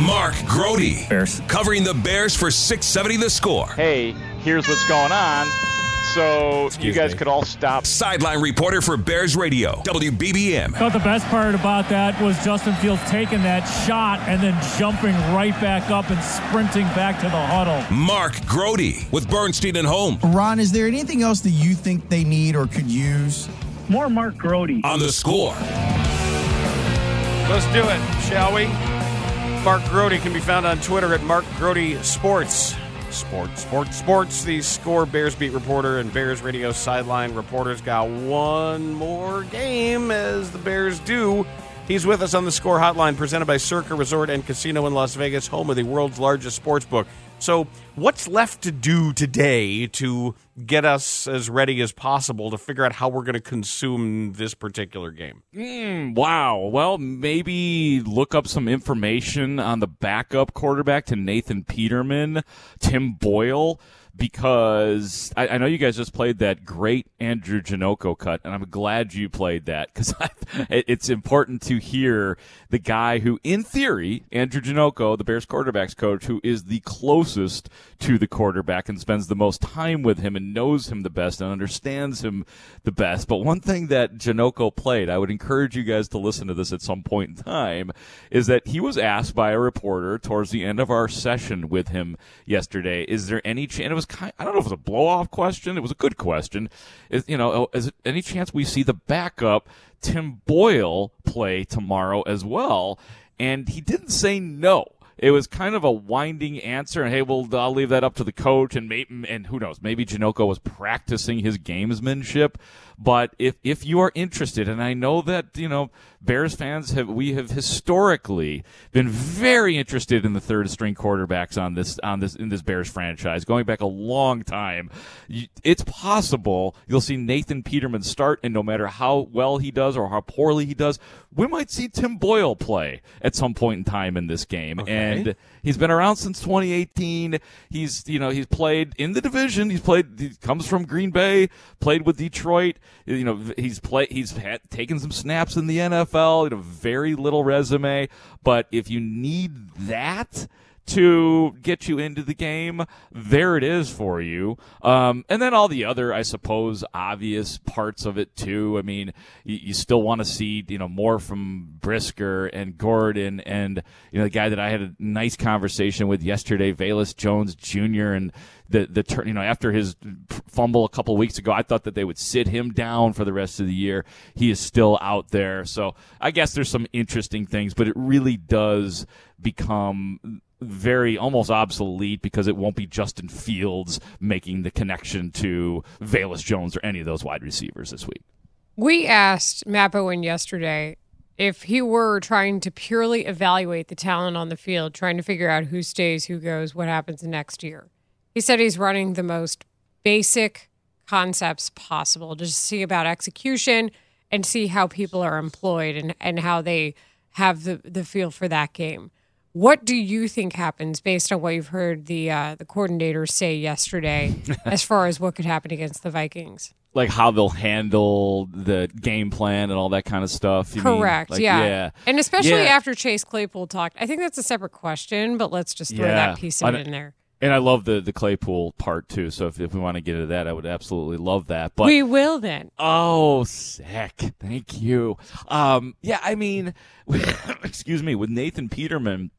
Mark Grote. Bears. Covering the Bears for 670 the score. Hey, here's what's going on. So Excuse you guys me. could all stop. Sideline reporter for Bears Radio, WBBM. Thought the best part about that was Justin Fields taking that shot and then jumping right back up and sprinting back to the huddle. Mark Grote with Bernstein and Home Ron, is there anything else that you think they need or could use? More Mark Grote. on the score. Let's do it, shall we? Mark Grote can be found on Twitter at Mark Grote Sports. Sports, sports, sports. The score Bears beat reporter and Bears radio sideline reporters got one more game as the Bears do. He's with us on the score hotline presented by Circa Resort and Casino in Las Vegas, home of the world's largest sports book. So, what's left to do today to get us as ready as possible to figure out how we're going to consume this particular game? Mm, wow. Well, maybe look up some information on the backup quarterback to Nathan Peterman, Tim Boyle, because I, I know you guys just played that great Andrew Janocko cut, and I'm glad you played that because it's important to hear the guy who, in theory, Andrew Janocko, the Bears quarterbacks coach, who is the closest to the quarterback and spends the most time with him and knows him the best and understands him the best. But one thing that Janocko played, I would encourage you guys to listen to this at some point in time, is that he was asked by a reporter towards the end of our session with him yesterday, is there any chance, it was kind, I don't know if it was a blow off question, it was a good question, is, you know, is it any chance we see the backup Tim Boyle play tomorrow as well? And he didn't say no it was kind of a winding answer. And hey, well, I'll leave that up to the coach, and maybe, and who knows, maybe Janocko was practicing his gamesmanship. But if if you are interested, and I know that you know Bears fans have we have historically been very interested in the third string quarterbacks on this on this in this Bears franchise, going back a long time. It's possible you'll see Nathan Peterman start, and no matter how well he does or how poorly he does, we might see Tim Boyle play at some point in time in this game. And he's been around since 2018. He's you know he's played in the division. He's played. He comes from Green Bay. Played with Detroit. You know he's played. He's had, taken some snaps in the NFL. You know very little resume. But if you need that to get you into the game, there it is for you. Um, and then all the other, I suppose, obvious parts of it too. I mean, you, you still want to see, you know, more from Brisker and Gordon and, you know, the guy that I had a nice conversation with yesterday, Velus Jones Jr. and the, the turn, you know, after his fumble a couple weeks ago, I thought that they would sit him down for the rest of the year. He is still out there. So I guess there's some interesting things, but it really does become very almost obsolete because it won't be Justin Fields making the connection to Velus Jones or any of those wide receivers this week. We asked Matt Bowen yesterday if he were trying to purely evaluate the talent on the field, trying to figure out who stays, who goes, what happens next year. He said he's running the most basic concepts possible to see about execution and see how people are employed and, and how they have the, the feel for that game. What do you think happens based on what you've heard the uh, the coordinators say yesterday, as far as what could happen against the Vikings? Like how they'll handle the game plan and all that kind of stuff. you mean? Correct. Like, yeah. yeah. And especially Yeah. after Chase Claypool talked, I think that's a separate question, but let's just throw Yeah. that piece of it in there. And I love the the Claypool part too. So if, if we want to get into that, I would absolutely love that. But we will then. Oh, sick! Thank you. Um, yeah, I mean, excuse me, with Nathan Peterman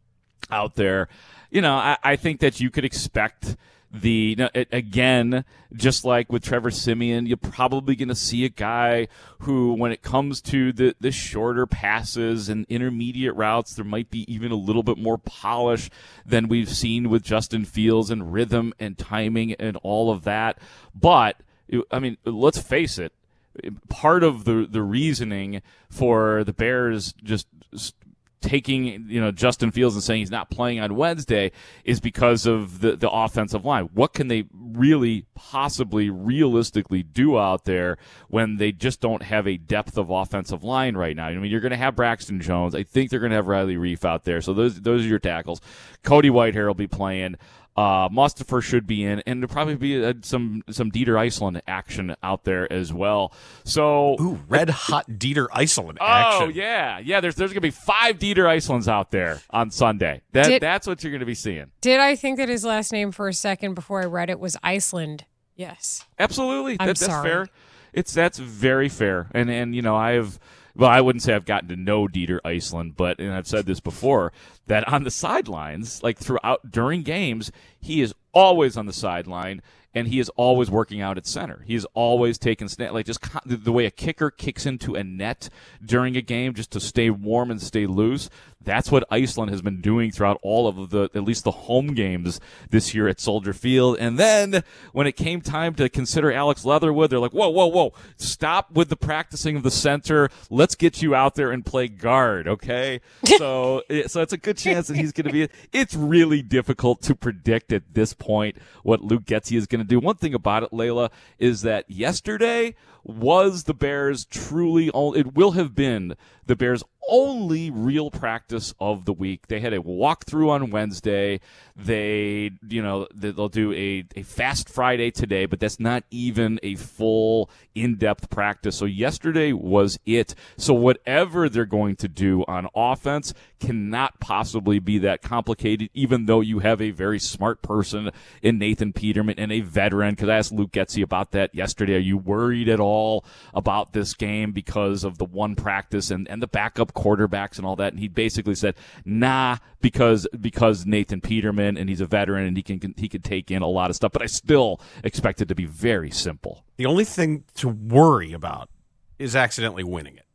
out there, you know, I, I think that you could expect the no, it, again, just like with Trevor Siemian you're probably going to see a guy who, when it comes to the the shorter passes and intermediate routes, there might be even a little bit more polish than we've seen with Justin Fields and rhythm and timing and all of that. But I mean, let's face it. Part of the the reasoning for the Bears just taking you know Justin Fields and saying he's not playing on Wednesday is because of the the offensive line. What can they really possibly realistically do out there when they just don't have a depth of offensive line right now? I mean, you're going to have Braxton Jones. I think they're going to have Riley Reiff out there. So those those are your tackles. Cody Whitehair will be playing. Uh, Mustipher should be in, and there'll probably be uh, some some Dieter Eiselen action out there as well. So, ooh, red hot Dieter Eiselen oh, action. Oh yeah, yeah. There's there's gonna be five Dieter Eiselens out there on Sunday. That did, that's what you're gonna be seeing. Did I think that his last name for a second before I read it was Iceland? Yes, absolutely. I'm that, sorry. That's fair. It's that's very fair, and and you know I have well, I wouldn't say I've gotten to know Dieter Eiselen, but and I've said this before that on the sidelines, like throughout during games, he is always on the sideline and he is always working out at center. He is always taking snap, like just the way a kicker kicks into a net during a game just to stay warm and stay loose. That's what Eiselen has been doing throughout all of the, at least the home games this year at Soldier Field. And then when it came time to consider Alex Leatherwood, they're like, whoa, whoa, whoa, stop with the practicing of the center. Let's get you out there and play guard, okay? so, so it's a good chance that he's going to be, it's really difficult to predict at this point what Luke Getsy is going to do. One thing about it, Leila, is that yesterday was the Bears truly, all? it will have been the Bears' only real practice of the week. They had a walkthrough on Wednesday. They, you know, they'll do a, a fast Friday today, but that's not even a full in depth practice. So yesterday was it. So whatever they're going to do on offense cannot possibly be that complicated, even though you have a very smart person in Nathan Peterman and a veteran. Because I asked Luke Getsy about that yesterday. Are you worried at all about this game because of the one practice and, and the backup quarterbacks and all that? And he basically said, nah, because because Nathan Peterman and he's a veteran and he can he can take in a lot of stuff. But I still expect it to be very simple. The only thing to worry about is accidentally winning it.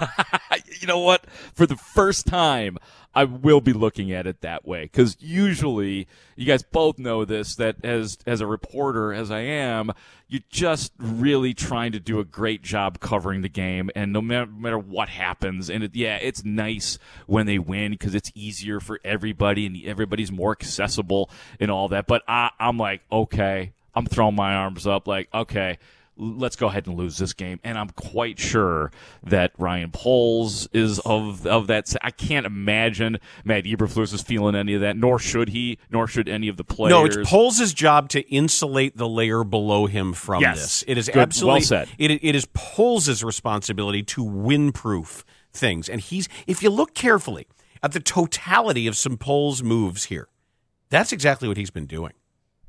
you know what? For the first time, I will be looking at it that way because usually, you guys both know this that as as a reporter as I am, you're just really trying to do a great job covering the game, and no matter, no matter what happens, and it, yeah, it's nice when they win because it's easier for everybody and everybody's more accessible and all that. But I, I'm like, okay, I'm throwing my arms up, like, okay let's go ahead and lose this game. And I'm quite sure that Ryan Poles is of of that. I can't imagine Matt Eberflus is feeling any of that, nor should he, nor should any of the players. No, it's Poles' job to insulate the layer below him from yes. this. It is Good. absolutely well said. It, it is Poles' responsibility to win-proof things, and he's. If you look carefully at the totality of some Poles moves here, that's exactly what he's been doing.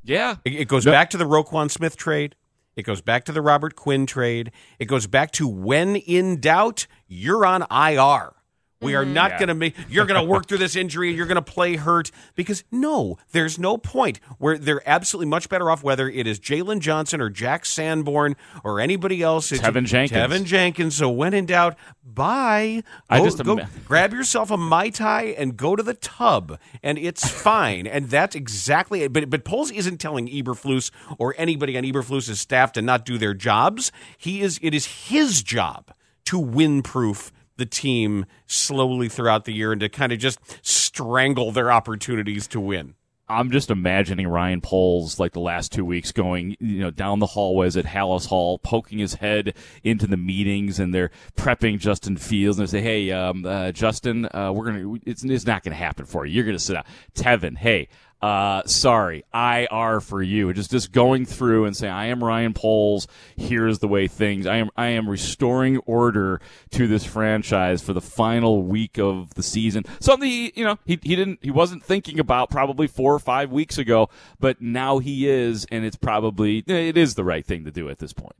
Yeah, it, it goes no. back to the Roquan Smith trade. It goes back to the Robert Quinn trade. It goes back to when in doubt, you're on IR. We are mm-hmm. not yeah. going to make, you're going to work through this injury and you're going to play hurt because no, there's no point where they're absolutely much better off whether it is Jaylon Johnson or Jack Sanborn or anybody else. It's Teven Jenkins. Teven Jenkins. So when in doubt, bye. Go, I just go, grab yourself a Mai Tai and go to the tub and it's fine. and that's exactly it. But, but Poles isn't telling Eberflus or anybody on Eberflus's staff to not do their jobs. He is, it is his job to win proof the team slowly throughout the year and to kind of just strangle their opportunities to win. I'm just imagining Ryan Poles like the last two weeks going, you know, down the hallways at Halas Hall, poking his head into the meetings, and they're prepping Justin Fields, and they say, "Hey, um, uh, Justin, uh, we're gonna, it's, it's not gonna happen for you. You're gonna sit out." Teven, hey, uh, sorry, IR for you. Just just going through and saying, I am Ryan Poles. Here's the way things. I am I am restoring order to this franchise for the final week of the season. Something he, you know he he didn't he wasn't thinking about probably four or five weeks ago, but now he is, and it's probably it is the right thing to do at this point.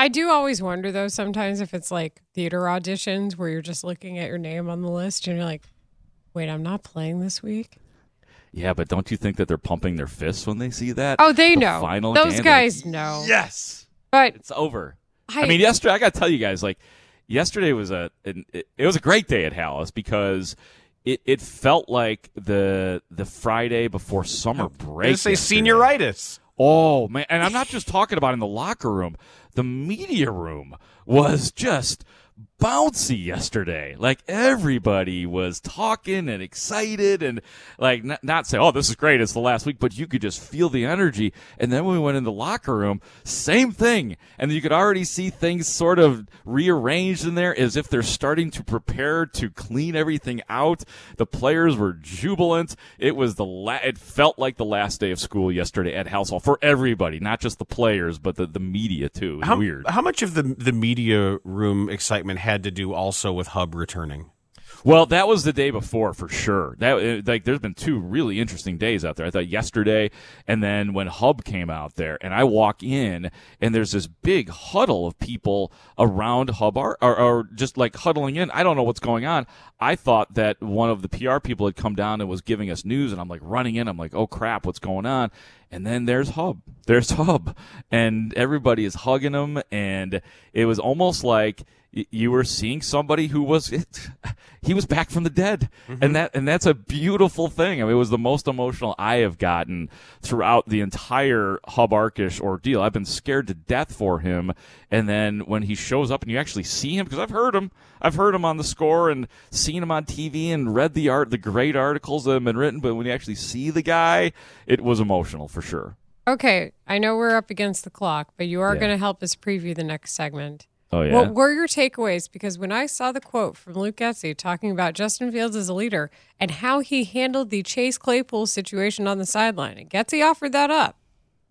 I do always wonder though sometimes if it's like theater auditions where you're just looking at your name on the list and you're like, wait, I'm not playing this week. Yeah, but don't you think that they're pumping their fists when they see that? Oh, they The know. Final Those game? guys know. Yes, But it's over. I, I, mean, yesterday I got to tell you guys, like yesterday was a an, it, it was a great day at Halas because it, it felt like the the Friday before summer break. They say yesterday. senioritis. Oh man, and I'm not just talking about in the locker room. The media room was just bouncy yesterday. Like everybody was talking and excited and like not, not say, "Oh, this is great, it's the last week," but you could just feel the energy. And then when we went in the locker room, same thing. And you could already see things sort of rearranged in there as if they're starting to prepare to clean everything out. The players were jubilant. It was the la- it felt like the last day of school yesterday at Halas Hall for everybody, not just the players, but the, the media too. How, weird. how much of the the media room excitement had to do also with Hub returning? Well, that was the day before for sure. That uh, like there's been two really interesting days out there. I thought yesterday and then when Hub came out there and I walk in and there's this big huddle of people around Hub or, or, or just like huddling in. I don't know what's going on. I thought that one of the PR people had come down and was giving us news and I'm like running in. I'm like, "Oh crap, what's going on?" And then there's Hub. There's Hub. And everybody is hugging him and it was almost like you were seeing somebody who was he was back from the dead. Mm-hmm. And that and that's a beautiful thing. I mean it was the most emotional i have gotten throughout the entire Hub Arkush ordeal. I've been scared to death for him. And then when he shows up and you actually see him because i've heard him. I've heard him on the score and seen him on tv and read the art the great articles that have been written. But when you actually see the guy it was emotional for sure. Okay, I know we're up against the clock, but you are Yeah. going to help us preview the next segment. Oh yeah What were your takeaways? Because when I saw the quote from Luke Getsy talking about Justin Fields as a leader and how he handled the Chase Claypool situation on the sideline, and Getsy offered that up.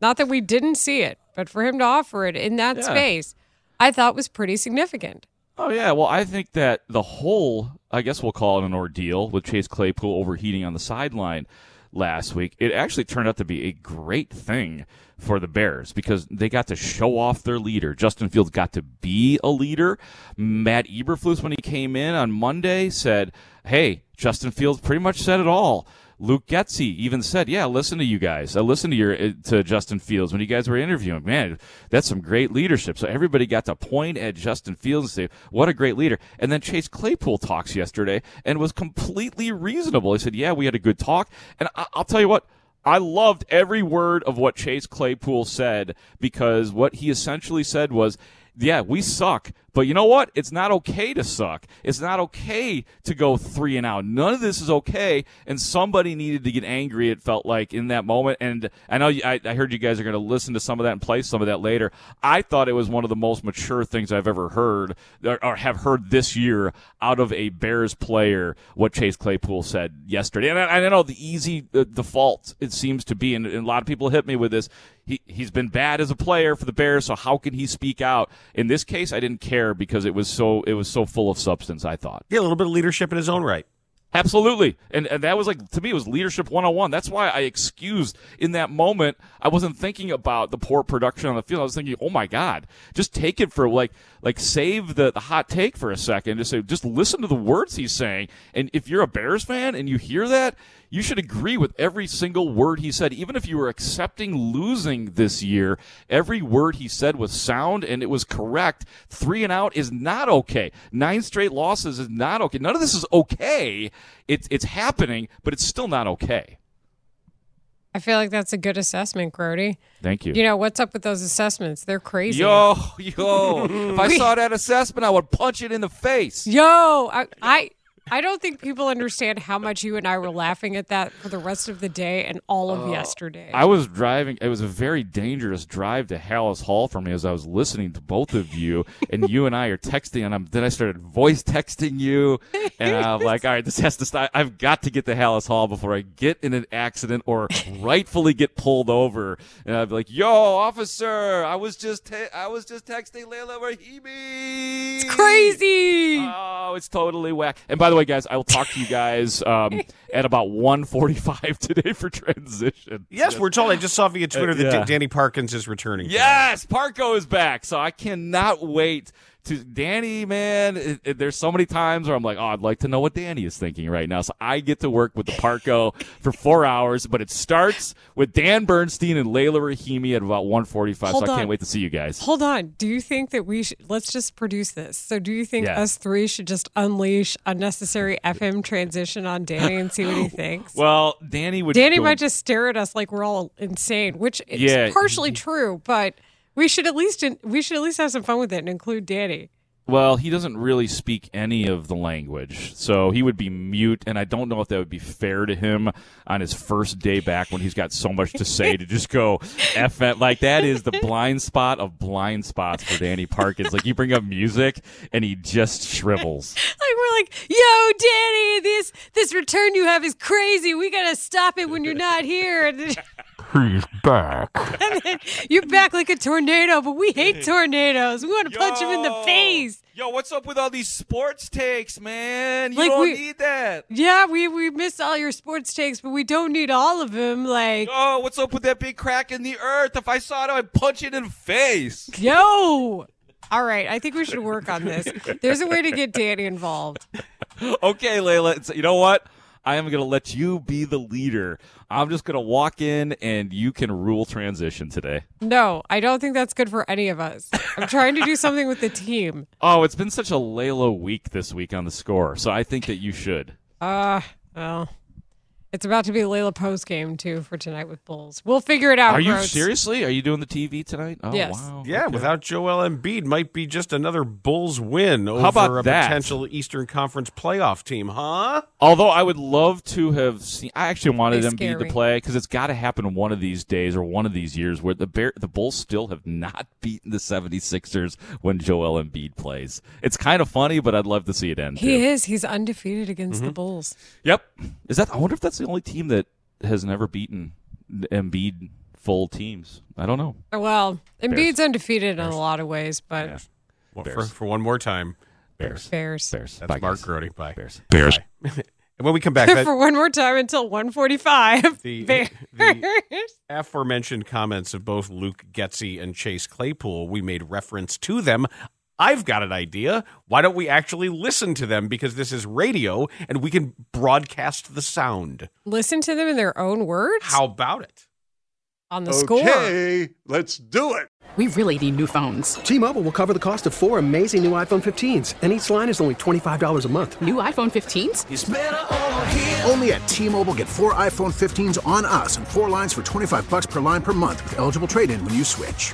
Not that we didn't see it, but for him to offer it in that Yeah. space, I thought was pretty significant. Oh yeah, well I think that the whole I guess we'll call it an ordeal with Chase Claypool overheating on the sideline last week. It actually turned out to be a great thing for the Bears because they got to show off their leader. Justin Fields got to be a leader. Matt Eberflus when he came in on Monday said, "Hey, Justin Fields pretty much said it all." Luke Getsy even said, "Yeah, listen to you guys. I listened to your uh, to Justin Fields when you guys were interviewing. Man, that's some great leadership." So everybody got to point at Justin Fields and say, "What a great leader." And then Chase Claypool talks yesterday and was completely reasonable. He said, "Yeah, we had a good talk." And I- I'll tell you what. I loved every word of what Chase Claypool said because what he essentially said was, yeah, we suck, but you know what? It's not okay to suck. It's not okay to go three and out. None of this is okay. And somebody needed to get angry. It felt like in that moment. And I know you, I, I heard you guys are going to listen to some of that and play some of that later. I thought it was one of the most mature things I've ever heard or, or have heard this year out of a Bears player. What Chase Claypool said yesterday, and I, I know the easy default it seems to be, and, and a lot of people hit me with this. He he's been bad as a player for the Bears, so how can he speak out? In this case, I didn't care because it was so it was so full of substance. I thought. Yeah, a little bit of leadership in his own right. Absolutely. And, and that was like, to me, it was leadership 101. That's why I excused in that moment. I wasn't thinking about the poor production on the field. I was thinking, oh my God, just take it for like, like save the, the hot take for a second. Just say, just listen to the words he's saying. And if you're a Bears fan and you hear that, you should agree with every single word he said. Even if you were accepting losing this year, every word he said was sound and it was correct. Three and out is not okay. Nine straight losses is not okay. None of this is okay. It's it's happening, but it's still not okay. I feel like that's a good assessment, Grote. Thank you. You know, what's up with those assessments? They're crazy. Yo, yo. if I saw that assessment, I would punch it in the face. Yo, I, I I don't think people understand how much you and I were laughing at that for the rest of the day and all of oh, yesterday. I was driving. It was a very dangerous drive to Halas Hall for me as I was listening to both of you, and you and I are texting, and I'm, then I started voice texting you, and I'm like, all right, this has to stop. I've got to get to Halas Hall before I get in an accident or rightfully get pulled over. And I'd be like, yo, officer, I was just te- I was just texting Leila Rahimi. it's crazy. Oh, it's totally whack. And by the way, guys, I will talk to you guys um, at about 1:45 today for transition. Yes, we're told. I just saw via Twitter that yeah. Da- Danny Parkins is returning. Yes, Parko is back. So I cannot wait to Danny, man. It, it- there's so many times where I'm like, oh, I'd like to know what Danny is thinking right now. So I get to work with the Parco for four hours, but it starts with Dan Bernstein and Leila Rahimi at about 1:45. Hold so I on. can't wait to see you guys. Hold on. Do you think that we should let's just produce this? So do you think Yeah. us three should just unleash unnecessary FM transition on Danny and see what he thinks? Well, Danny would. Danny go- might just stare at us like we're all insane, which is Yeah. partially true, but we should at least we should at least have some fun with it and include Danny. Well, he doesn't really speak any of the language, so he would be mute, and I don't know if that would be fair to him on his first day back when he's got so much to say to just go f like that is the blind spot of blind spots for Danny Parkins. Like you bring up music and he just shrivels. Like we're like, yo, Danny, this this return you have is crazy. We gotta stop it when you're not here. And then, He's back. then you're back like a tornado, but we hate tornadoes. We want to punch him in the face. Yo, what's up with all these sports takes, man? You Like don't we- need that. Yeah, we we miss all your sports takes, but we don't need all of them. Like, Oh, what's up with that big crack in the earth? If I saw it, I'd punch it in the face. yo. All right, I think we should work on this. There's a way to get Danny involved. okay, Leila. You know what? I am going to let you be the leader. I'm just going to walk in and you can rule transition today. No, I don't think that's good for any of us. I'm trying to do something with the team. Oh, it's been such a Leila week this week on the score, so I think that you should. Uh, well, it's about to be a Leila post game too for tonight with Bulls. We'll figure it out. Are you Groats. seriously? Are you doing the TV tonight? Oh, Yes. wow. Yeah, Okay. without Joel Embiid, might be just another Bulls win over about a that? potential Eastern Conference playoff team, huh? Although I would love to have seen, I actually wanted They Embiid scare to play because it's got to happen one of these days or one of these years where the Bear, the Bulls still have not beaten the 76ers when Joel Embiid plays. It's kind of funny, but I'd love to see it end. He too. is. He's undefeated against Mm-hmm. the Bulls. Yep. Is that? I wonder if that's the only team that has never beaten Embiid full teams. I don't know. Well, Embiid's undefeated in a lot of ways, but Well, for, for one more time, Bears. Bears. Bears. that's Bye, Mark guys. Grote. Bye. Bears. Bears. and when we come back, that, for one more time until 145. The- Bears. the- aforementioned comments of both Luke Getsy and Chase Claypool, we made reference to them. I've got an idea. Why don't we actually listen to them? Because this is radio and we can broadcast the sound. Listen to them in their own words How about it? on the score. Okay, let's do it. We really need new phones. T-Mobile will cover the cost of four amazing new iPhone 15s, and each line is only $25 a month. New iPhone 15s? Only at T-Mobile get four iPhone 15s on us and four lines for 25 bucks per line per month with eligible trade-in when you switch.